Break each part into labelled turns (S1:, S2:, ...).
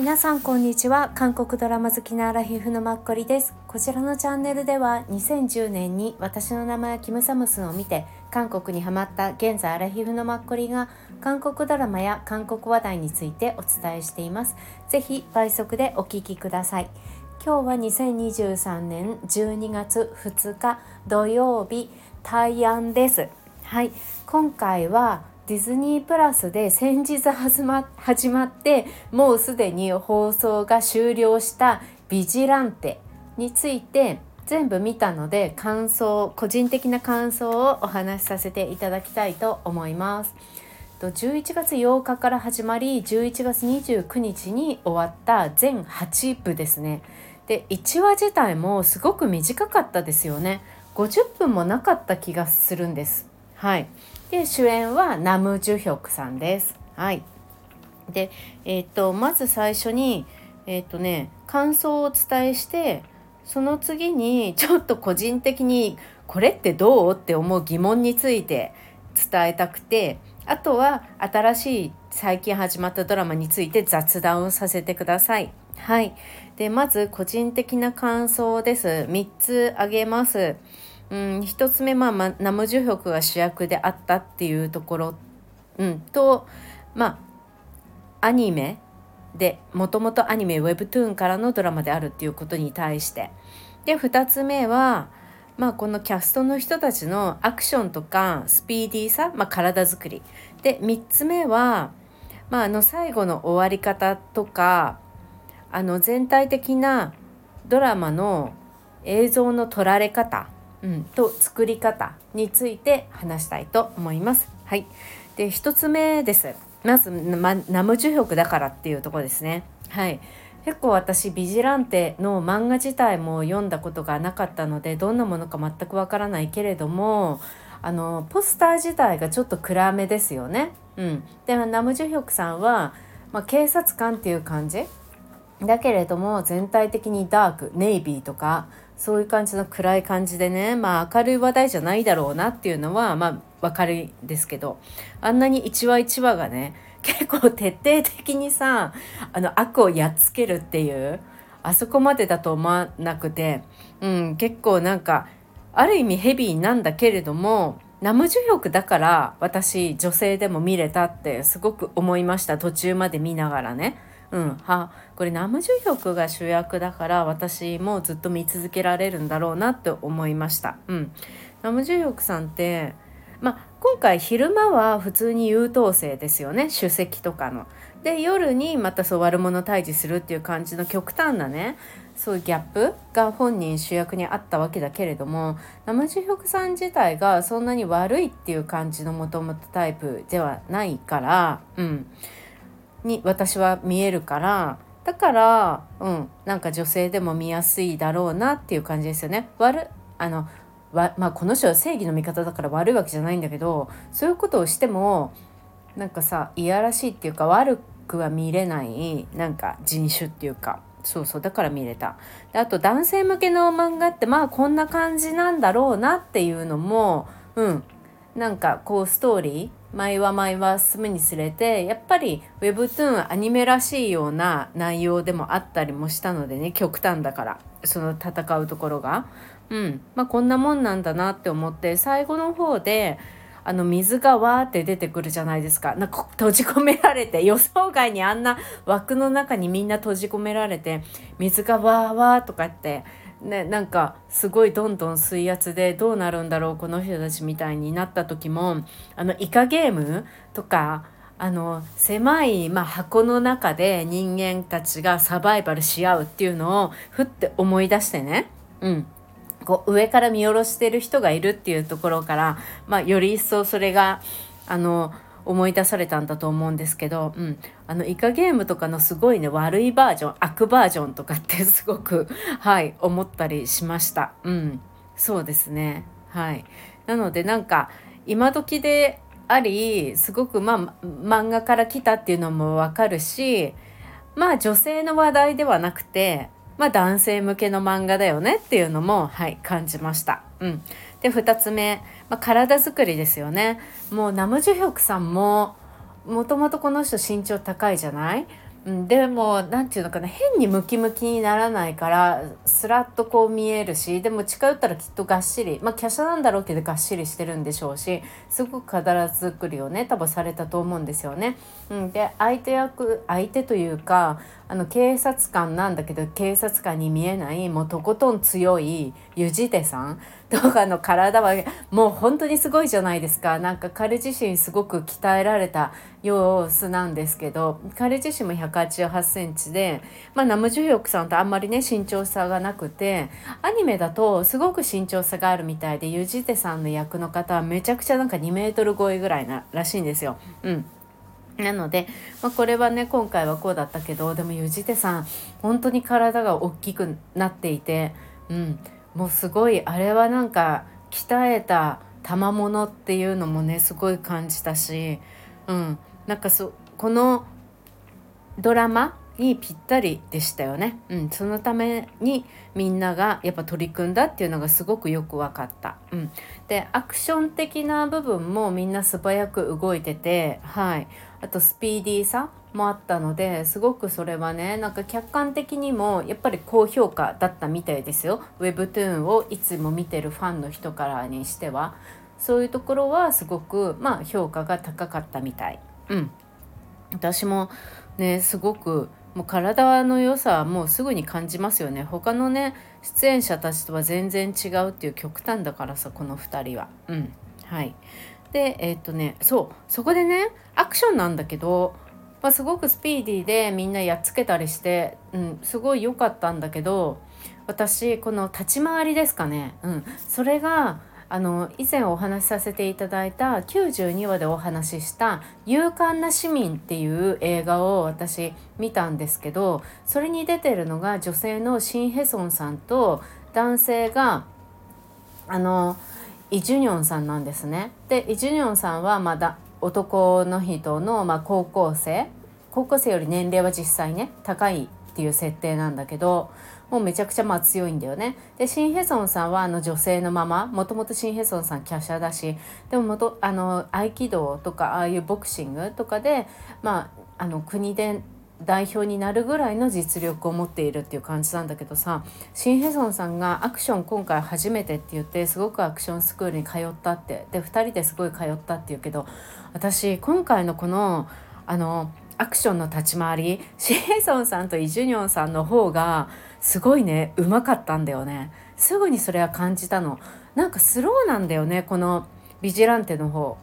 S1: 皆さんこんにちは。韓国ドラマ好きなアラヒフのマッコリです。こちらのチャンネルでは2010年に私の名前はキムサムスンを見て韓国にハマった現在アラヒフのマッコリが韓国ドラマや韓国話題についてお伝えしています。ぜひ倍速でお聞きください。今日は2023年12月2日土曜日大安です。はい。今回はディズニープラスで先日始ま始まってもうすでに放送が終了した「ビジランテ」について全部見たので感想個人的な感想をお話しさせていただきたいと思います。11月8日から始まり11月29日に終わった全8部ですね。で1話自体もすごく短かったですよね。50分もなかった気がするんです。はい、で主演はナム・ジュヒョクさんです。はい、で、えーと、まず最初に、えーとね、感想をお伝えしてその次にちょっと個人的にこれってどう？って思う疑問について伝えたくてあとは新しい最近始まったドラマについて雑談をさせてください。はい。で、まず個人的な感想です。3つあげます。うん、1つ目、まあ、まナムジュヒョクが主役であったっていうところ、うん、と、まあ、アニメでもともとアニメウェブトゥーンからのドラマであるっていうことに対して。で2つ目は、まあ、このキャストの人たちのアクションとかスピーディーさ、まあ、体作り。で3つ目は、まあ、あの最後の終わり方とかあの全体的なドラマの映像の撮られ方。うん、と作り方について話したいと思います。はい、で1つ目です。まず、ま、ナムジュヒョクだからっていうとこですね。はい、結構私ビジランテの漫画自体も読んだことがなかったのでどんなものか全くわからないけれどもあのポスター自体がちょっと暗めですよね。うん、でナムジュヒョクさんは、まあ、警察官っていう感じ？だけれども全体的にダークネイビーとかそういう感じの暗い感じでねまあ明るい話題じゃないだろうなっていうのはまあ分かるんですけどあんなに一話一話がね 結構徹底的にさあの悪をやっつけるっていうあそこまでだと思わなくて、うん、結構なんかある意味ヘビーなんだけれどもナムジュ欲だから私女性でも見れたってすごく思いました途中まで見ながらね。うん、はこれナムジュヒョクが主役だから私もずっと見続けられるんだろうなって思いました。うん、ナムジュヒョクさんってま、今回昼間は普通に優等生ですよね。首席とかの。で夜にまたそう悪者退治するっていう感じの極端なねそういうギャップが本人主役にあったわけだけれども生地福さん自体がそんなに悪いっていう感じのもともとタイプではないから、うん、に私は見えるからだからうんなんか女性でも見やすいだろうなっていう感じですよね。悪あのわまあこの人は正義の味方だから悪いわけじゃないんだけどそういうことをしてもなんかさいやらしいっていうか悪くは見れないなんか人種っていうかそうそうだから見れたであと男性向けの漫画ってまあこんな感じなんだろうなっていうのもうんなんかこうストーリー毎話毎話進むにつれてやっぱり Webtoon アニメらしいような内容でもあったりもしたのでね極端だからその戦うところが。うん。まあこんなもんなんだなって思って最後の方であの水がわーって出てくるじゃないですか。なんか閉じ込められて予想外にあんな枠の中にみんな閉じ込められて水がわーわーとかってね、なんかすごいどんどん水圧でどうなるんだろうこの人たちみたいになった時もあのイカゲームとかあの狭い、まあ、箱の中で人間たちがサバイバルし合うっていうのをふって思い出してね、うん、こう上から見下ろしてる人がいるっていうところから、まあ、より一層それがあの思い出されたんだと思うんですけど、うん、あのイカゲームとかのすごいね悪いバージョン悪バージョンとかってすごく はい思ったりしました。うん、そうですね。はい。なのでなんか今時でありすごくまあ漫画から来たっていうのもわかるしまあ女性の話題ではなくてまあ男性向けの漫画だよねっていうのもはい感じました。うん、で2つ目、まあ、体づくりですよねもうナムジュヒョクさんももともとこの人身長高いじゃない？うん、でも何て言うのかな変にムキムキにならないからスラッとこう見えるしでも近寄ったらきっとがっしりまあ華奢なんだろうけどがっしりしてるんでしょうしすごく体作りをね多分されたと思うんですよね。うん、で相手役相手というかあの警察官なんだけど警察官に見えないもうとことん強いユジテさん。とかの体はもう本当にすごいじゃないですか。なんか彼自身すごく鍛えられた様子なんですけど彼自身も188センチで、まあ、ナムジュヒョクさんとあんまりね身長差がなくてアニメだとすごく身長差があるみたいでユジテさんの役の方はめちゃくちゃなんか2メートル超えぐらいならしいんですよ。うん。なので、まあ、これはね今回はこうだったけどでもゆじてさん本当に体が大きくなっていて、うん、もうすごいあれはなんか鍛えた賜物っていうのもねすごい感じたし、うん、なんかそこのドラマにぴったりでしたよね、うん、そのためにみんながやっぱ取り組んだっていうのがすごくよく分かった、うん、でアクション的な部分もみんな素早く動いててはい。あとスピーディーさもあったのですごくそれはねなんか客観的にもやっぱり高評価だったみたいですよ。Webtoon をいつも見てるファンの人からにしては。そういうところはすごくまあ評価が高かったみたい。うん、私もねすごくもう体の良さはもうすぐに感じますよね。他のね出演者たちとは全然違うっていう極端だからさこの2人は。うん。はい。でえー、っとねそう。そこでねアクションなんだけど、まあ、すごくスピーディーでみんなやっつけたりして、うん、すごい良かったんだけど私この立ち回りですかね、うん、それがあの以前お話しさせていただいた92話でお話しした「勇敢な市民」っていう映画を私見たんですけどそれに出てるのが女性のシン・ヘソンさんと男性があのイ・ジュニョンさんなんですね。でイ・ジュニョンさんはまだ男の人の、まあ、高校生高校生より年齢は実際ね高いっていう設定なんだけどもうめちゃくちゃまあ強いんだよね。でシン・ヘソンさんはあの女性のままもともとシン・ヘソンさん華奢だしでも元あの合気道とかああいうボクシングとかで、まあ、あの国で代表になるぐらいの実力を持っているっていう感じなんだけどさシン・ヘソンさんがアクション今回初めてって言ってすごくアクションスクールに通ったってで2人ですごい通ったって言うけど私今回のこのあのアクションの立ち回りシン・ヘソンさんとイ・ジュニョンさんの方がすごいねうまかったんだよね。すぐにそれは感じたの。なんかスローなんだよねこのビジランテの方。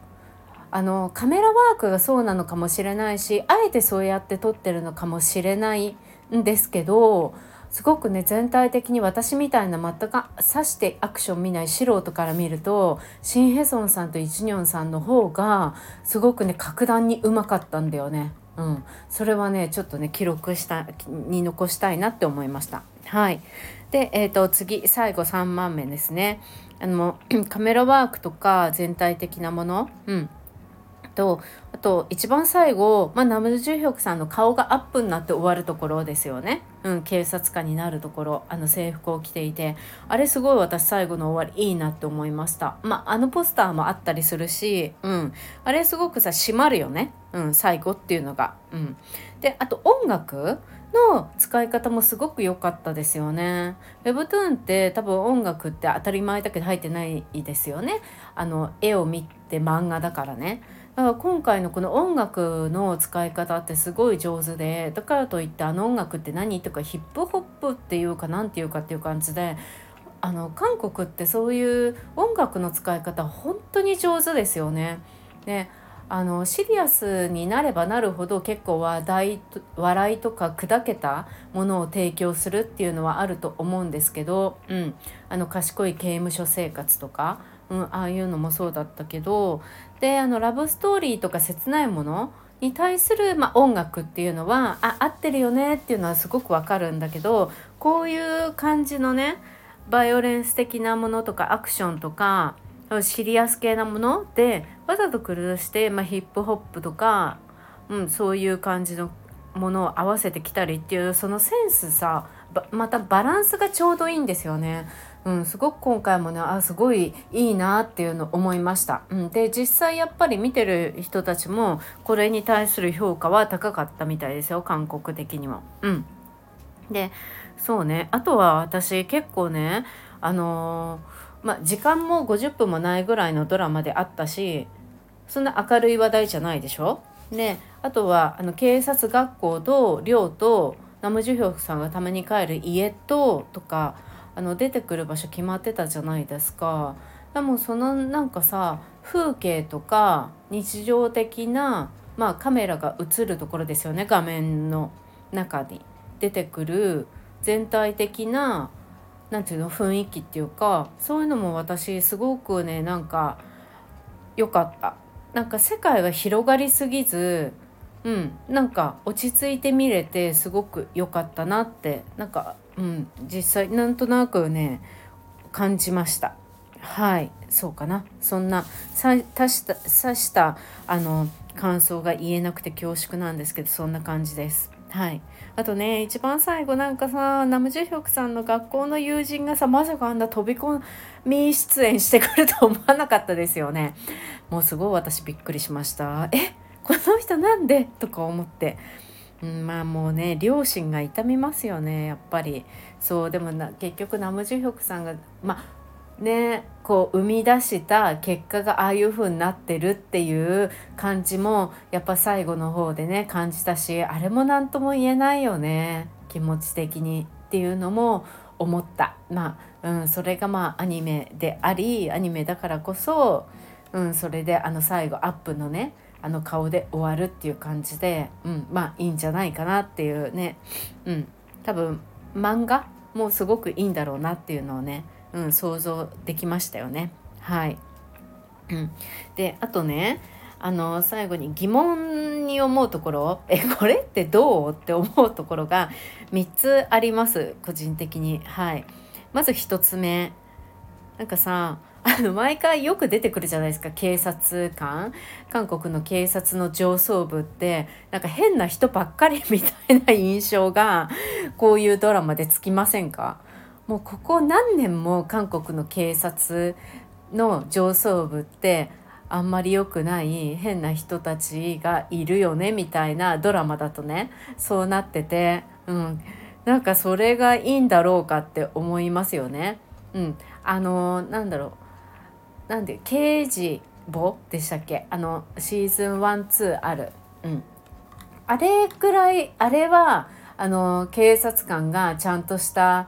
S1: あのカメラワークがそうなのかもしれないしあえてそうやって撮ってるのかもしれないんですけどすごくね全体的に私みたいな全くさしてアクション見ない素人から見るとシン・ヘソンさんとイ・ジュニョンさんの方がすごくね格段にうまかったんだよね。うん、それはねちょっとね記録したに残したいなって思いました。はい、で、えーと、次最後3番目ですね。あの カメラワークとか全体的なもの、うん、とあと一番最後、まあ、ナムジュヒョクさんの顔がアップになって終わるところですよね、うん、警察官になるところあの制服を着ていて。あれすごい私最後の終わりいいなって思いました。まああのポスターもあったりするし、うん、あれすごくさ締まるよね、うん、最後っていうのが、うん、であと音楽の使い方もすごく良かったですよね。Webtoon って多分音楽って当たり前だけど入ってないですよね。あの絵を見て漫画だからね。だから今回のこの音楽の使い方ってすごい上手でだからといってあの音楽って何とかヒップホップっていうか何ていうかっていう感じであの韓国ってそういう音楽の使い方本当に上手ですよね。であのシリアスになればなるほど結構話題笑いとか砕けたものを提供するっていうのはあると思うんですけど、うん、あの賢い刑務所生活とかうん、ああいうのもそうだったけどであのラブストーリーとか切ないものに対する、まあ、音楽っていうのはあ合ってるよねっていうのはすごくわかるんだけどこういう感じのねバイオレンス的なものとかアクションとかシリアス系なものでわざと崩して、まあ、ヒップホップとか、うん、そういう感じのものを合わせてきたりっていうそのセンスさまたバランスがちょうどいいんですよね。うん、すごく今回もねあすごいいいなっていうの思いました。うん、で実際やっぱり見てる人たちもこれに対する評価は高かったみたいですよ韓国的にも。うん、でそうねあとは私結構ねあのー、まあ時間も50分もないぐらいのドラマであったしそんな明るい話題じゃないでしょ？ねあとはあの警察学校と寮とナムジュヒョクさんがたまに帰る家ととかあの出てくる場所決まってたじゃないですか。でもそのなんかさ風景とか日常的な、まあ、カメラが映るところですよね画面の中に出てくる全体的な何て言うの雰囲気っていうかそういうのも私すごくねなんか良かったなんか世界が広がりすぎずうん。なんか落ち着いて見れてすごく良かったなって。なんかうん。実際なんとなくね感じました。はい。そうかな。そんな刺した刺したあの感想が言えなくて恐縮なんですけどそんな感じです。はい。あとね一番最後なんかさナムジュヒョクさんの学校の友人がさまさかあんな飛び込み出演してくると思わなかったですよね。もうすごい私びっくりしました。え？この人なんでとか思って、うん、まあもうね両親が痛みますよねやっぱり。そうでもな結局ナムジュヒョクさんがまあねこう生み出した結果がああいう風になってるっていう感じもやっぱ最後の方でね感じたしあれも何とも言えないよね気持ち的にっていうのも思った。まあ、うん、それがまあアニメでありアニメだからこそ、うん、それであの最後アップのねあの顔で終わるっていう感じで、うん、まあいいんじゃないかなっていうね、うん、多分漫画もすごくいいんだろうなっていうのをねうん、想像できましたよね。はい、うん、であとねあの最後に疑問に思うところ。えこれってどうって思うところが3つあります個人的に。はい、まず1つ目。なんかさあの毎回よく出てくるじゃないですか警察官。韓国の警察の上層部ってなんか変な人ばっかりみたいな印象がこういうドラマでつきませんか？もうここ何年も韓国の警察の上層部ってあんまり良くない変な人たちがいるよねみたいなドラマだとねそうなってて、うん、なんかそれがいいんだろうかって思いますよね。うん、あのなんだろう。なんで刑事簿でしたっけ？あのシーズン12ある。うん、あれぐらいあれはあの警察官がちゃんとした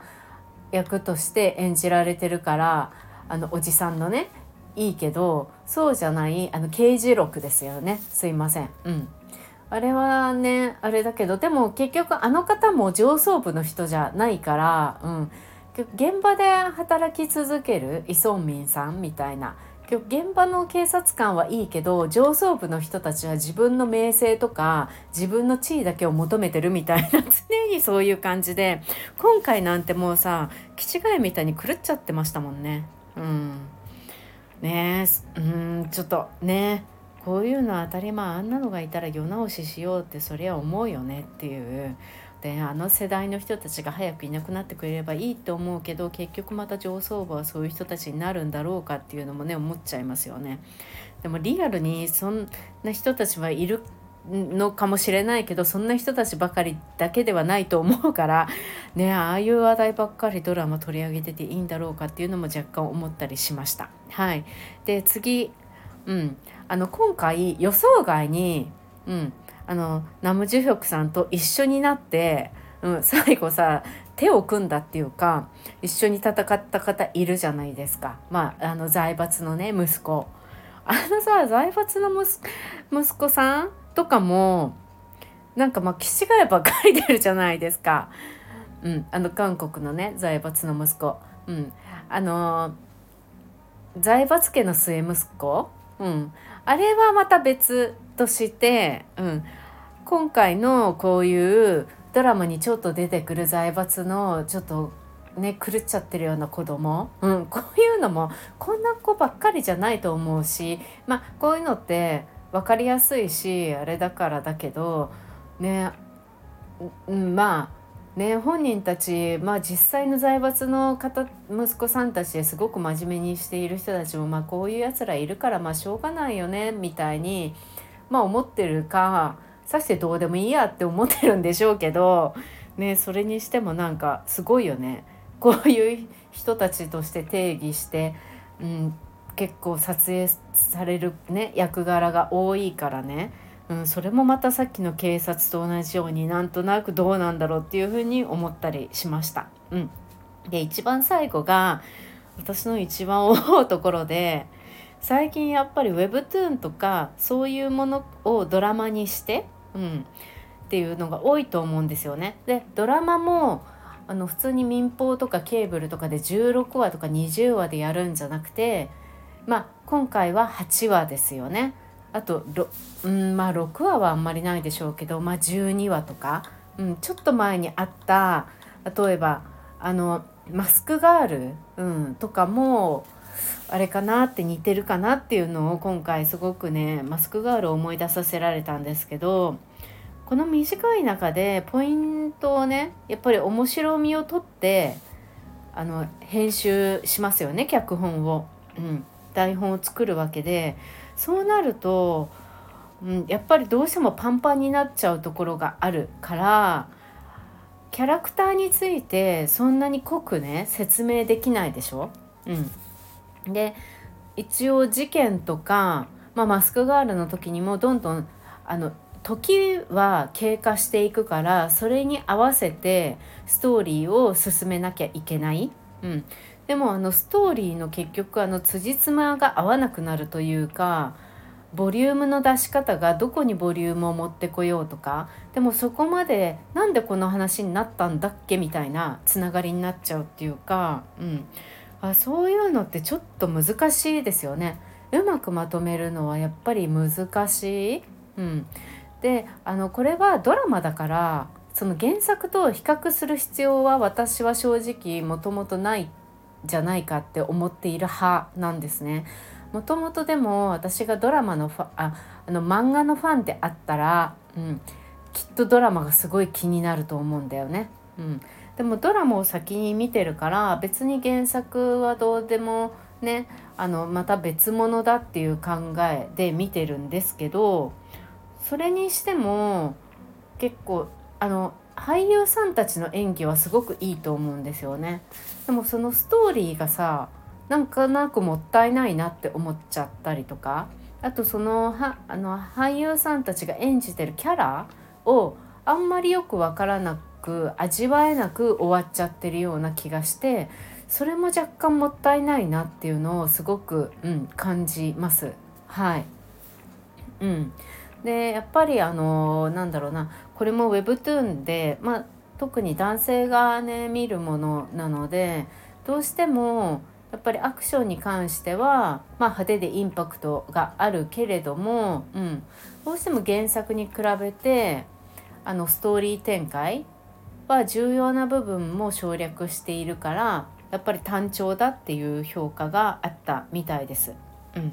S1: 役として演じられてるからあのおじさんのねいいけどそうじゃないあの刑事録ですよね。すいません。うん。あれはねあれだけどでも結局あの方も上層部の人じゃないから、うん、現場で働き続けるイ・ソンミンさんみたいな。現場の警察官はいいけど上層部の人たちは自分の名声とか自分の地位だけを求めてるみたいな。常にそういう感じで今回なんてもうさ気違いみたいに狂っちゃってましたもんね。うん。ねえうんちょっとねこういうのは当たり前あんなのがいたら世直ししようってそりゃ思うよねっていう。であの世代の人たちが早くいなくなってくれればいいって思うけど結局また上層部はそういう人たちになるんだろうかっていうのもね思っちゃいますよね。でもリアルにそんな人たちはいるのかもしれないけどそんな人たちばかりだけではないと思うから ねああいう話題ばっかりドラマ取り上げてていいんだろうかっていうのも若干思ったりしました。はい、で次、うん、あの今回予想外に、うん、あのナム・ジュヒョクさんと一緒になって、うん、最後さ手を組んだっていうか一緒に戦った方いるじゃないですか、まあ、あの財閥のね息子。あのさ財閥の息子さんとかもなんかまあ気違いばっかり出るじゃないですか。うん、あの韓国のね財閥の息子。うん、あの財閥家の末息子、うん、あれはまた別として、うん、今回のこういうドラマにちょっと出てくる財閥のちょっとね狂っちゃってるような子供、うん、こういうのもこんな子ばっかりじゃないと思うし。まあこういうのって分かりやすいしあれだからだけどね、うん、まあね、本人たち、まあ、実際の財閥の方息子さんたちですごく真面目にしている人たちも、まあ、こういうやつらいるからまあしょうがないよねみたいに、まあ、思ってるか。さしてどうでもいいやって思ってるんでしょうけど、ね、それにしてもなんかすごいよね。こういう人たちとして定義して、うん、結構撮影される、ね、役柄が多いからね。うん、それもまたさっきの警察と同じようになんとなくどうなんだろうっていうふうに思ったりしました。うん、で一番最後が私の一番思うところで最近やっぱり Webtoon とかそういうものをドラマにして、うん、っていうのが多いと思うんですよね。でドラマもあの普通に民放とかケーブルとかで16話とか20話でやるんじゃなくてまあ今回は8話ですよね。あとうんまあ6話はあんまりないでしょうけど、まあ、12話とか、うん、ちょっと前にあった例えばあのマスクガール、うん、とかもあれかなって似てるかなっていうのを今回すごくねマスクガールを思い出させられたんですけどこの短い中でポイントをねやっぱり面白みをとってあの編集しますよね脚本を、うん、台本を作るわけでそうなると、うん、やっぱりどうしてもパンパンになっちゃうところがあるからキャラクターについてそんなに濃くね説明できないでしょ？うん、で一応事件とか、まあ、マスクガールの時にもどんどんあの時は経過していくからそれに合わせてストーリーを進めなきゃいけない。うん、でもあのストーリーの結局あの辻褄が合わなくなるというかボリュームの出し方がどこにボリュームを持ってこようとかでもそこまでなんでこの話になったんだっけみたいなつながりになっちゃうっていうか、うん、あそういうのってちょっと難しいですよね。うまくまとめるのはやっぱり難しい。うん、であのこれはドラマだからその原作と比較する必要は私は正直もともとないじゃないかって思っている派なんですね。もともとでも私がドラマのファああの漫画のファンであったら、うん、きっとドラマがすごい気になると思うんだよね。うん、でもドラマを先に見てるから別に原作はどうでもねあのまた別物だっていう考えで見てるんですけどそれにしても結構あの俳優さんたちの演技はすごくいいと思うんですよね。でもそのストーリーがさなんかなくもったいないなって思っちゃったりとかあとそのはあの俳優さんたちが演じてるキャラをあんまりよく分からなくく味わえなく終わっちゃってるような気がしてそれも若干もったいないなっていうのをすごく、うん、感じます。はい、うん、でやっぱりあのなんだろうな。これも Webtoon で、まあ、特に男性がね見るものなのでどうしてもやっぱりアクションに関しては、まあ、派手でインパクトがあるけれども、うん、どうしても原作に比べてあのストーリー展開は重要な部分も省略しているからやっぱり単調だっていう評価があったみたいです。うん、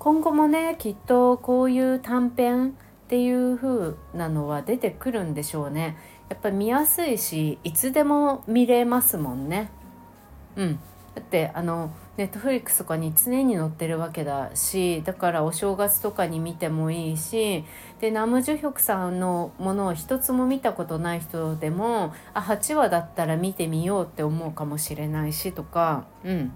S1: 今後もねきっとこういう短編っていう風なのは出てくるんでしょうね。やっぱ見やすいしいつでも見れますもんね。うん。だってあのネットフリックスとかに常に載ってるわけだしだからお正月とかに見てもいいしでナム・ジュヒョクさんのものを一つも見たことない人でもあ8話だったら見てみようって思うかもしれないしとかうん。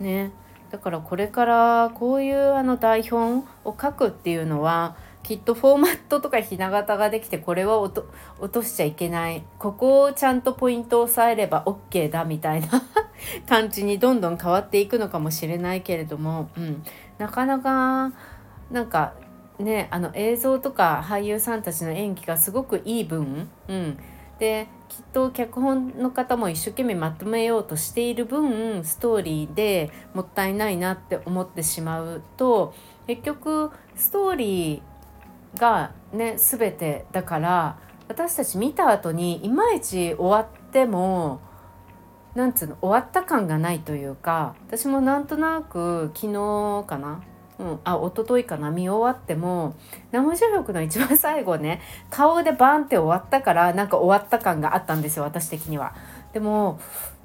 S1: ね。だからこれからこういうあの台本を書くっていうのはきっとフォーマットとかひな形ができてこれは落としちゃいけない。ここをちゃんとポイントを押さえれば OK だみたいな 感じにどんどん変わっていくのかもしれないけれども、うん、なかなかなんかねあの映像とか俳優さんたちの演技がすごくいい分、うん、できっと脚本の方も一生懸命まとめようとしている分ストーリーでもったいないなって思ってしまうと結局ストーリーがね全てだから私たち見た後にいまいち終わってもなんつうの終わった感がないというか私もなんとなく昨日かなうん、あ一昨日かな見終わっても生女力の一番最後ね顔でバンって終わったからなんか終わった感があったんですよ私的には。でも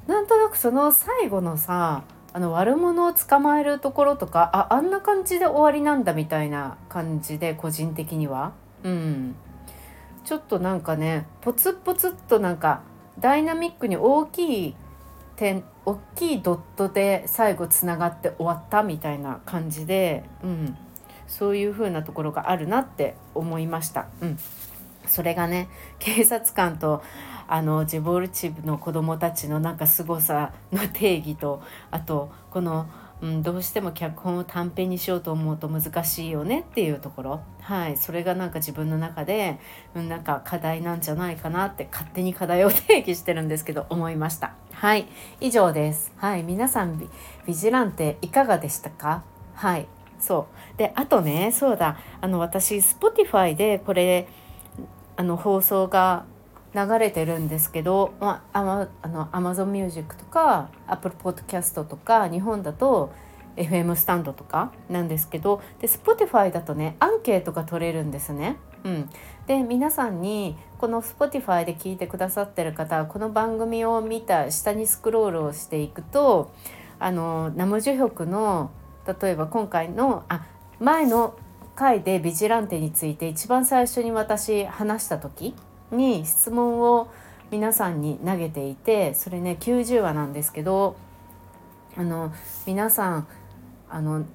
S1: なんとなくその最後のさあの悪者を捕まえるところとかああんな感じで終わりなんだみたいな感じで個人的には。うん、ちょっとなんかねポツポツっとなんかダイナミックに大きい点大きいドットで最後つながって終わったみたいな感じで、うん、そういう風なところがあるなって思いました。うん、それがね警察官とあのジボルチブの子どもたちのなんか凄さの定義とあとこのうん、どうしても脚本を短編にしようと思うと難しいよねっていうところ、はい、それがなんか自分の中で、うん、なんか課題なんじゃないかなって勝手に課題を定義してるんですけど思いました。はい、以上です。はい、皆さんビビジランテいかがでしたか？はい、そうであとねそうだあの私 Spotify でこれあの放送が流れてるんですけど、まあ、あの Amazon Music とか Apple Podcast とか日本だと FM スタンドとかなんですけどで Spotify だとねアンケートが取れるんですね。うん、で皆さんにこの Spotify で聞いてくださってる方この番組を見た下にスクロールをしていくとあのナムジュヒョクの例えば今回のあ前の回でビジランテについて一番最初に私話した時に質問を皆さんに投げていてそれね90話なんですけどあの皆さんあの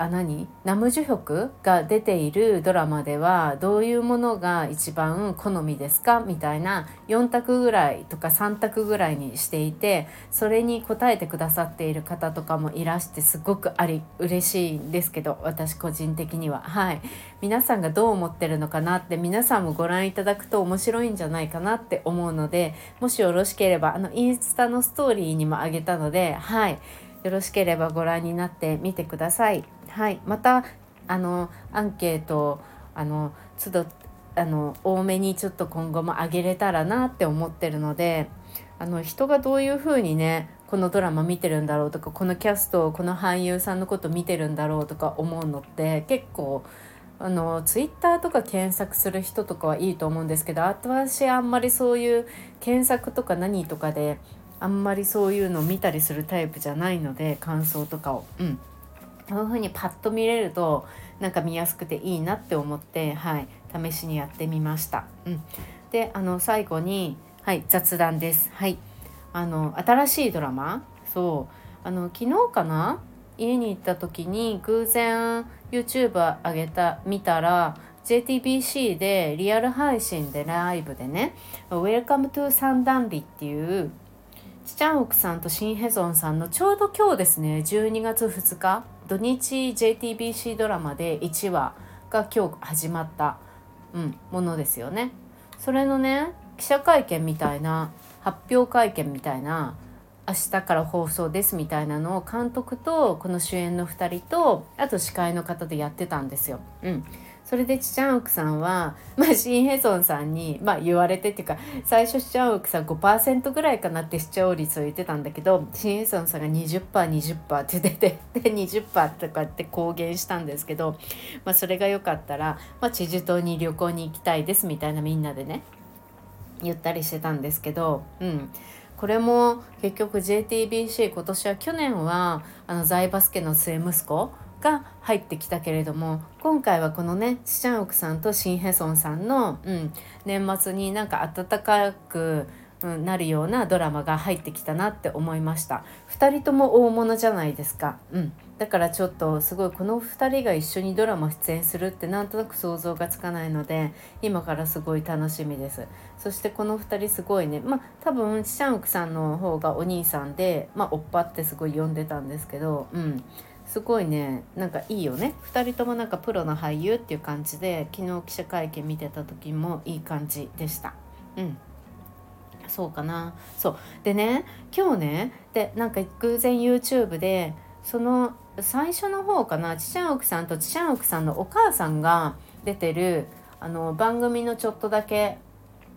S1: あ何？ナムジュヒョクが出ているドラマではどういうものが一番好みですか？みたいな4択ぐらいとか3択ぐらいにしていてそれに答えてくださっている方とかもいらしてすごくあり嬉しいんですけど私個人的には。はい。皆さんがどう思ってるのかなって皆さんもご覧いただくと面白いんじゃないかなって思うのでもしよろしければあのインスタのストーリーにもあげたのではい。よろしければご覧になってみてください。はい、またあのアンケートあの都度あの多めにちょっと今後も上げれたらなって思ってるのであの人がどういうふうにねこのドラマ見てるんだろうとかこのキャストこの俳優さんのこと見てるんだろうとか思うのって結構あのツイッターとか検索する人とかはいいと思うんですけど私あんまりそういう検索とか何とかであんまりそういうのを見たりするタイプじゃないので感想とかを。うんそういう風にパッと見れるとなんか見やすくていいなって思って、はい、試しにやってみました。うん、であの最後に、はい、雑談です。はい、あの新しいドラマ。そう。あの昨日かな？家に行った時に偶然 YouTube 上げた見たら JTBC でリアル配信でライブでね「Welcome to サンダンリ」っていうチチャンオクさんとシンヘゾンさんのちょうど今日ですね12月2日。土日 JTBC ドラマで1話が今日始まった、うん、ものですよね。それのね記者会見みたいな発表会見みたいな明日から放送ですみたいなのを監督とこの主演の2人とあと司会の方でやってたんですよ。うん、それでチチャンウクさんは、まあ、シンヘソンさんに、まあ、言われてっていうか最初チチャンウクさん5%ぐらいかなって視聴率を言ってたんだけどシンヘソンさんが 20%20% 20って出てで20%とかって公言したんですけど、まあ、それが良かったら、まあ、チジュ島に旅行に行きたいですみたいなみんなでね言ったりしてたんですけど、うん、これも結局 JTBC 今年は去年はあの財バスケの末息子が入ってきたけれども今回はこのねシチャンオクさんとシンヘソンさんの、うん、年末になんか温かく、なるようなドラマが入ってきたなって思いました。2人とも大物じゃないですか、うん、だからちょっとすごいこの2人が一緒にドラマ出演するってなんとなく想像がつかないので今からすごい楽しみです。そしてこの2人すごいね。まあ多分シチャンオクさんの方がお兄さんでまあおっぱってすごい呼んでたんですけどうん。すごいねなんかいいよね。2人ともなんかプロの俳優っていう感じで昨日記者会見見てた時もいい感じでした。うん。そうかな。そう。でね今日ねでなんか偶然 YouTube でその最初の方かなチシャンオクさんとチシャンオクさんのお母さんが出てるあの番組のちょっとだけ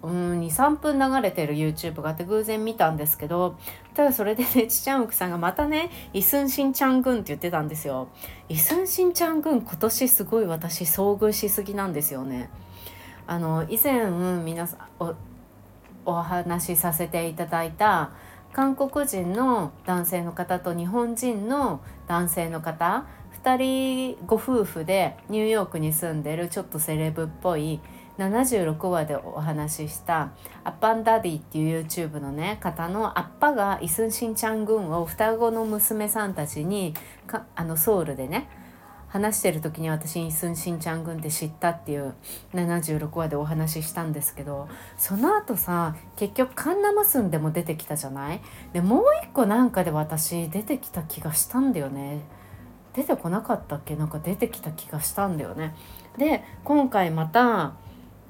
S1: 23分流れてる YouTube があって偶然見たんですけどただそれでね ちちゃんうくさんがまたねイスンシンちゃん軍って言ってたんですよ。イスンシンちゃん軍今年すごい私遭遇しすぎなんですよね。あの以前皆さんおお話しさせていただいた韓国人の男性の方と日本人の男性の方2人ご夫婦でニューヨークに住んでるちょっとセレブっぽい76話でお話ししたアッパンダディっていう YouTube のね方のアッパがイスンシンチャン軍を双子の娘さんたちにかあのソウルでね話してる時に私イスンシンチャン軍って知ったっていう76話でお話ししたんですけどその後さ結局カンナムスンでも出てきたじゃない？でもう一個なんかで私出てきた気がしたんだよね。出てこなかったっけ？なんか出てきた気がしたんだよね。で今回また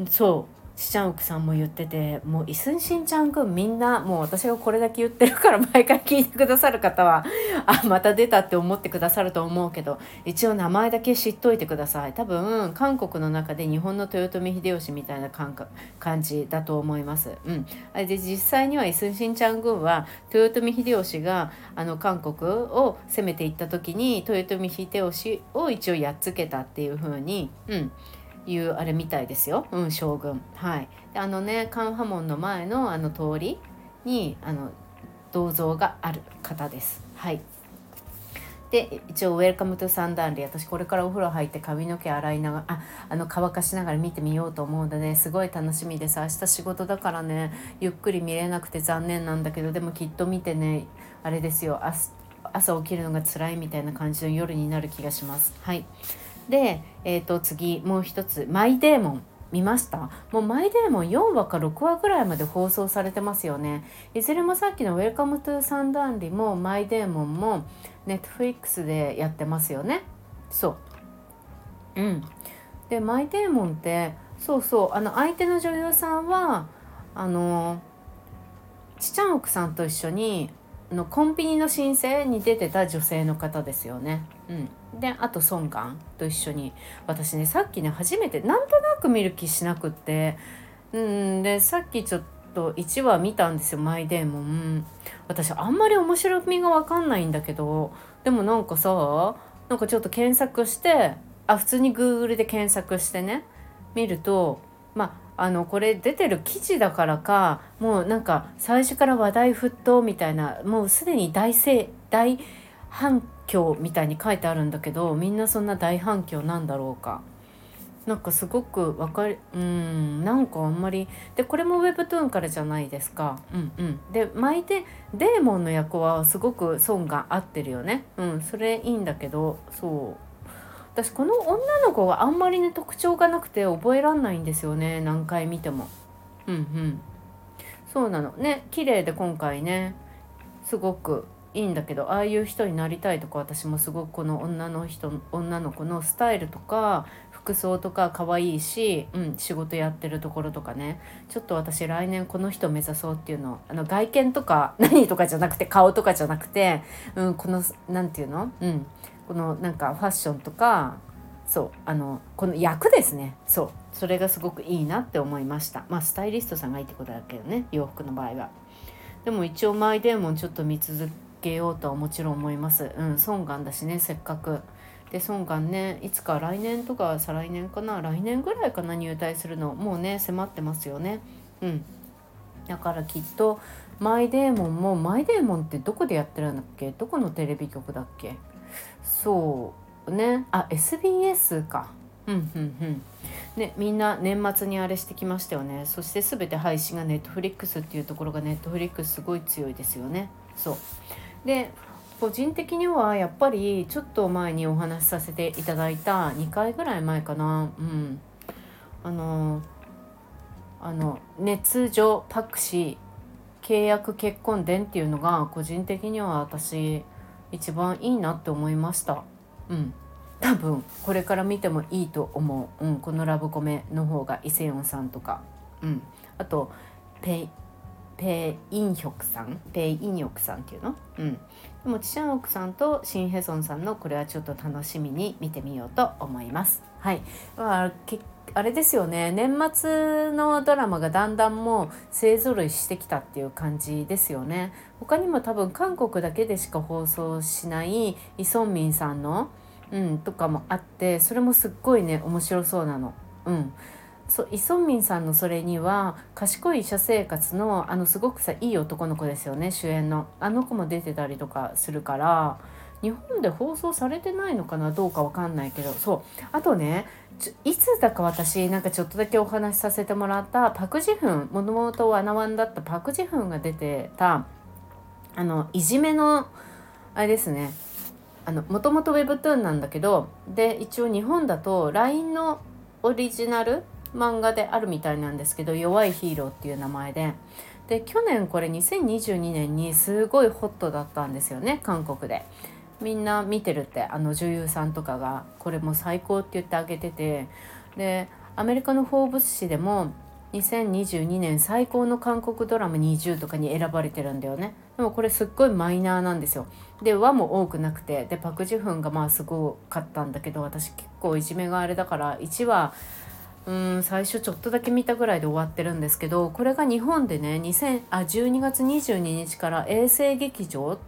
S1: そう。しちゃんうくさんも言っててもうイスンシンちゃんくんみんなもう私がこれだけ言ってるから毎回聞いてくださる方はあまた出たって思ってくださると思うけど一応名前だけ知っといてください。多分韓国の中で日本の豊臣秀吉みたいな感覚感じだと思います。うん、で実際にはイスンシンちゃん軍は豊臣秀吉があの韓国を攻めていった時に豊臣秀吉を一応やっつけたっていう風にうん。いうあれみたいですよ、うん、将軍。はい。であのねカンハモンの前のあの通りにあの銅像がある方です。はい。で一応「ウェルカムトゥサンダンリ」私これからお風呂入って髪の毛洗いながらああの乾かしながら見てみようと思うので、ね、すごい楽しみです。明日仕事だからねゆっくり見れなくて残念なんだけどでもきっと見てねあれですよ。朝起きるのが辛いみたいな感じの夜になる気がします。はい。で、えー、と次もう一つ「My Demon」見ました？もう My Demon 4話か6話ぐらいまで放送されてますよね。いずれもさっきの「Welcome to サムダルリ」も My Demon も Netflix でやってますよね。そう。うん。でマイデーモンってそうそうあの相手の女優さんはあのちちゃん奥さんと一緒にのコンビニの申請に出てた女性の方ですよね。うん、であとソンガンと一緒に。私ねさっきね初めてなんとなく見る気しなくって。うんでさっきちょっと1話見たんですよマイデーモン。私あんまり面白みが分かんないんだけど。でもなんかさなんかちょっと検索してあ普通に Google で検索してね見るとまああのこれ出てる記事だからかもうなんか最初から話題沸騰みたいなもうすでに大大反響みたいに書いてあるんだけどみんなそんな大反響なんだろうか。なんかすごく分かりうんなんかあんまりでこれも Webtoon からじゃないですか。うんうん。で巻いてデーモンの役はすごく損が合ってるよね。うんそれいいんだけどそう。私この女の子があんまりね特徴がなくて覚えらんないんですよね。何回見ても。うんうん。そうなの。ね綺麗で今回ねすごくいいんだけどああいう人になりたいとか私もすごくこの女の人女の子のスタイルとか服装とか可愛いし、うん、仕事やってるところとかね。ちょっと私来年この人目指そうっていうのあの外見とか 何とかじゃなくて顔とかじゃなくて、うん、この何て言うの、うん、このなんかファッションとかそうあのこの役ですね。そう。それがすごくいいなって思いました。まあスタイリストさんがいいってことだけどね洋服の場合は。でも一応マイデーモンちょっと見続けようとはもちろん思います。うんソンガンだしねせっかく。でソンガンねいつか来年とか再来年かな来年ぐらいかな入隊するのもうね迫ってますよね。うん。だからきっとマイデーモンもマイデーモンってどこでやってるんだっけ？どこのテレビ局だっけ？そうね。あ SBS か。うんうんうん。ねみんな年末にあれしてきましたよね。そして全て配信がネットフリックスっていうところがネットフリックスすごい強いですよね。そう。で個人的にはやっぱりちょっと前にお話しさせていただいた2回ぐらい前かな。うん。あのあの熱女パクシー契約結婚伝っていうのが個人的には私一番いいなって思いました。うん。多分これから見てもいいと思う、うん、このラブコメの方がイセヨンさんとか、うん、あとペイペイインヒョクさんペイインヒョクさんっていうの？うん。でもチシャンオクさんとシンヘソンさんのこれはちょっと楽しみに見てみようと思います。はい、まあ、あれですよね。年末のドラマがだんだんもう勢ぞろいしてきたっていう感じですよね。他にも多分韓国だけでしか放送しないイ・ソンミンさんの、うん、とかもあってそれもすっごいね面白そうなの。うん。そイ・ソンミンさんのそれには賢い医者生活のあのすごくさいい男の子ですよね主演の。あの子も出てたりとかするから日本で放送されてないのかなどうかわかんないけどそう。あとねいつだか私なんかちょっとだけお話しさせてもらったパク・ジフンもともとワナワンだったパク・ジフンが出てたあのいじめのあれですねもともと Webtoon なんだけどで一応日本だと LINE のオリジナル漫画であるみたいなんですけど「弱いヒーロー」っていう名前で。で去年これ2022年にすごいホットだったんですよね韓国で。みんな見てるってあの女優さんとかが。これも最高って言ってあげてて。でアメリカの「フォーブス」誌でも2022年最高の韓国ドラマ20とかに選ばれてるんだよね。でもこれすっごいマイナーなんですよ。で和も多くなくて。でパク・ジュフンがまあすごかったんだけど私結構いじめがあれだから1話うん最初ちょっとだけ見たぐらいで終わってるんですけどこれが日本でね2000あ12月22日から衛星劇場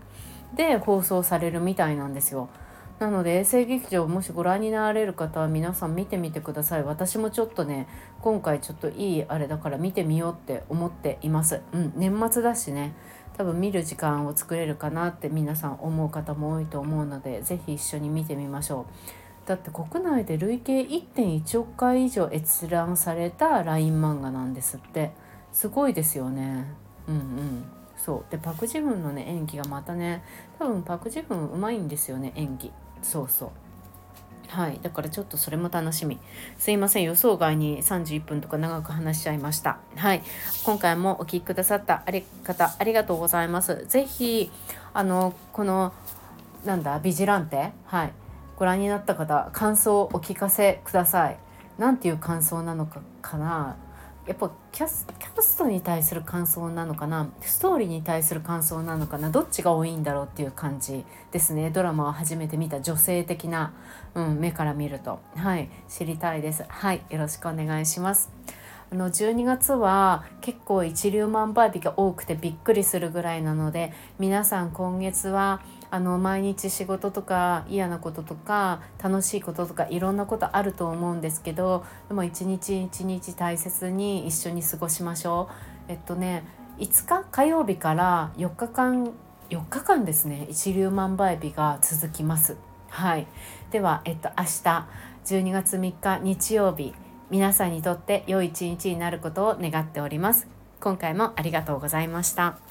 S1: で放送されるみたいなんですよ。なので衛星劇場もしご覧になられる方は皆さん見てみてください。私もちょっとね今回ちょっといいあれだから見てみようって思っています。うん年末だしね多分見る時間を作れるかなって皆さん思う方も多いと思うので是非一緒に見てみましょう。だって国内で累計1.1億回以上閲覧された LINE 漫画なんですって。すごいですよね。うんうん。そう。でパク・ジフンのね演技がまたね多分パク・ジフンうまいんですよね演技。そうそう。はい。だからちょっとそれも楽しみ。すいません。予想外に31分とか長く話しちゃいました。はい。今回もお聴きくださったあり方ありがとうございます。是非あのこのなんだビジランテ？はい。ご覧になった方感想をお聞かせください。何ていう感想なのかかな？やっぱキャスキャストに対する感想なのかな？ストーリーに対する感想なのかな？どっちが多いんだろうっていう感じですね。ドラマを初めて見た女性的な、うん、目から見ると。はい。知りたいです。はい。よろしくお願いします。あの12月は結構一粒万倍日が多くてびっくりするぐらいなので皆さん今月はあの毎日仕事とか嫌なこととか楽しいこととかいろんなことあると思うんですけどでも一日一日大切に一緒に過ごしましょう。えっとね5日火曜日から4日間4日間ですね一粒万倍日が続きます。はい、では、えっと、明日12月3日日曜日皆さんにとって良い一日になることを願っております。今回もありがとうございました。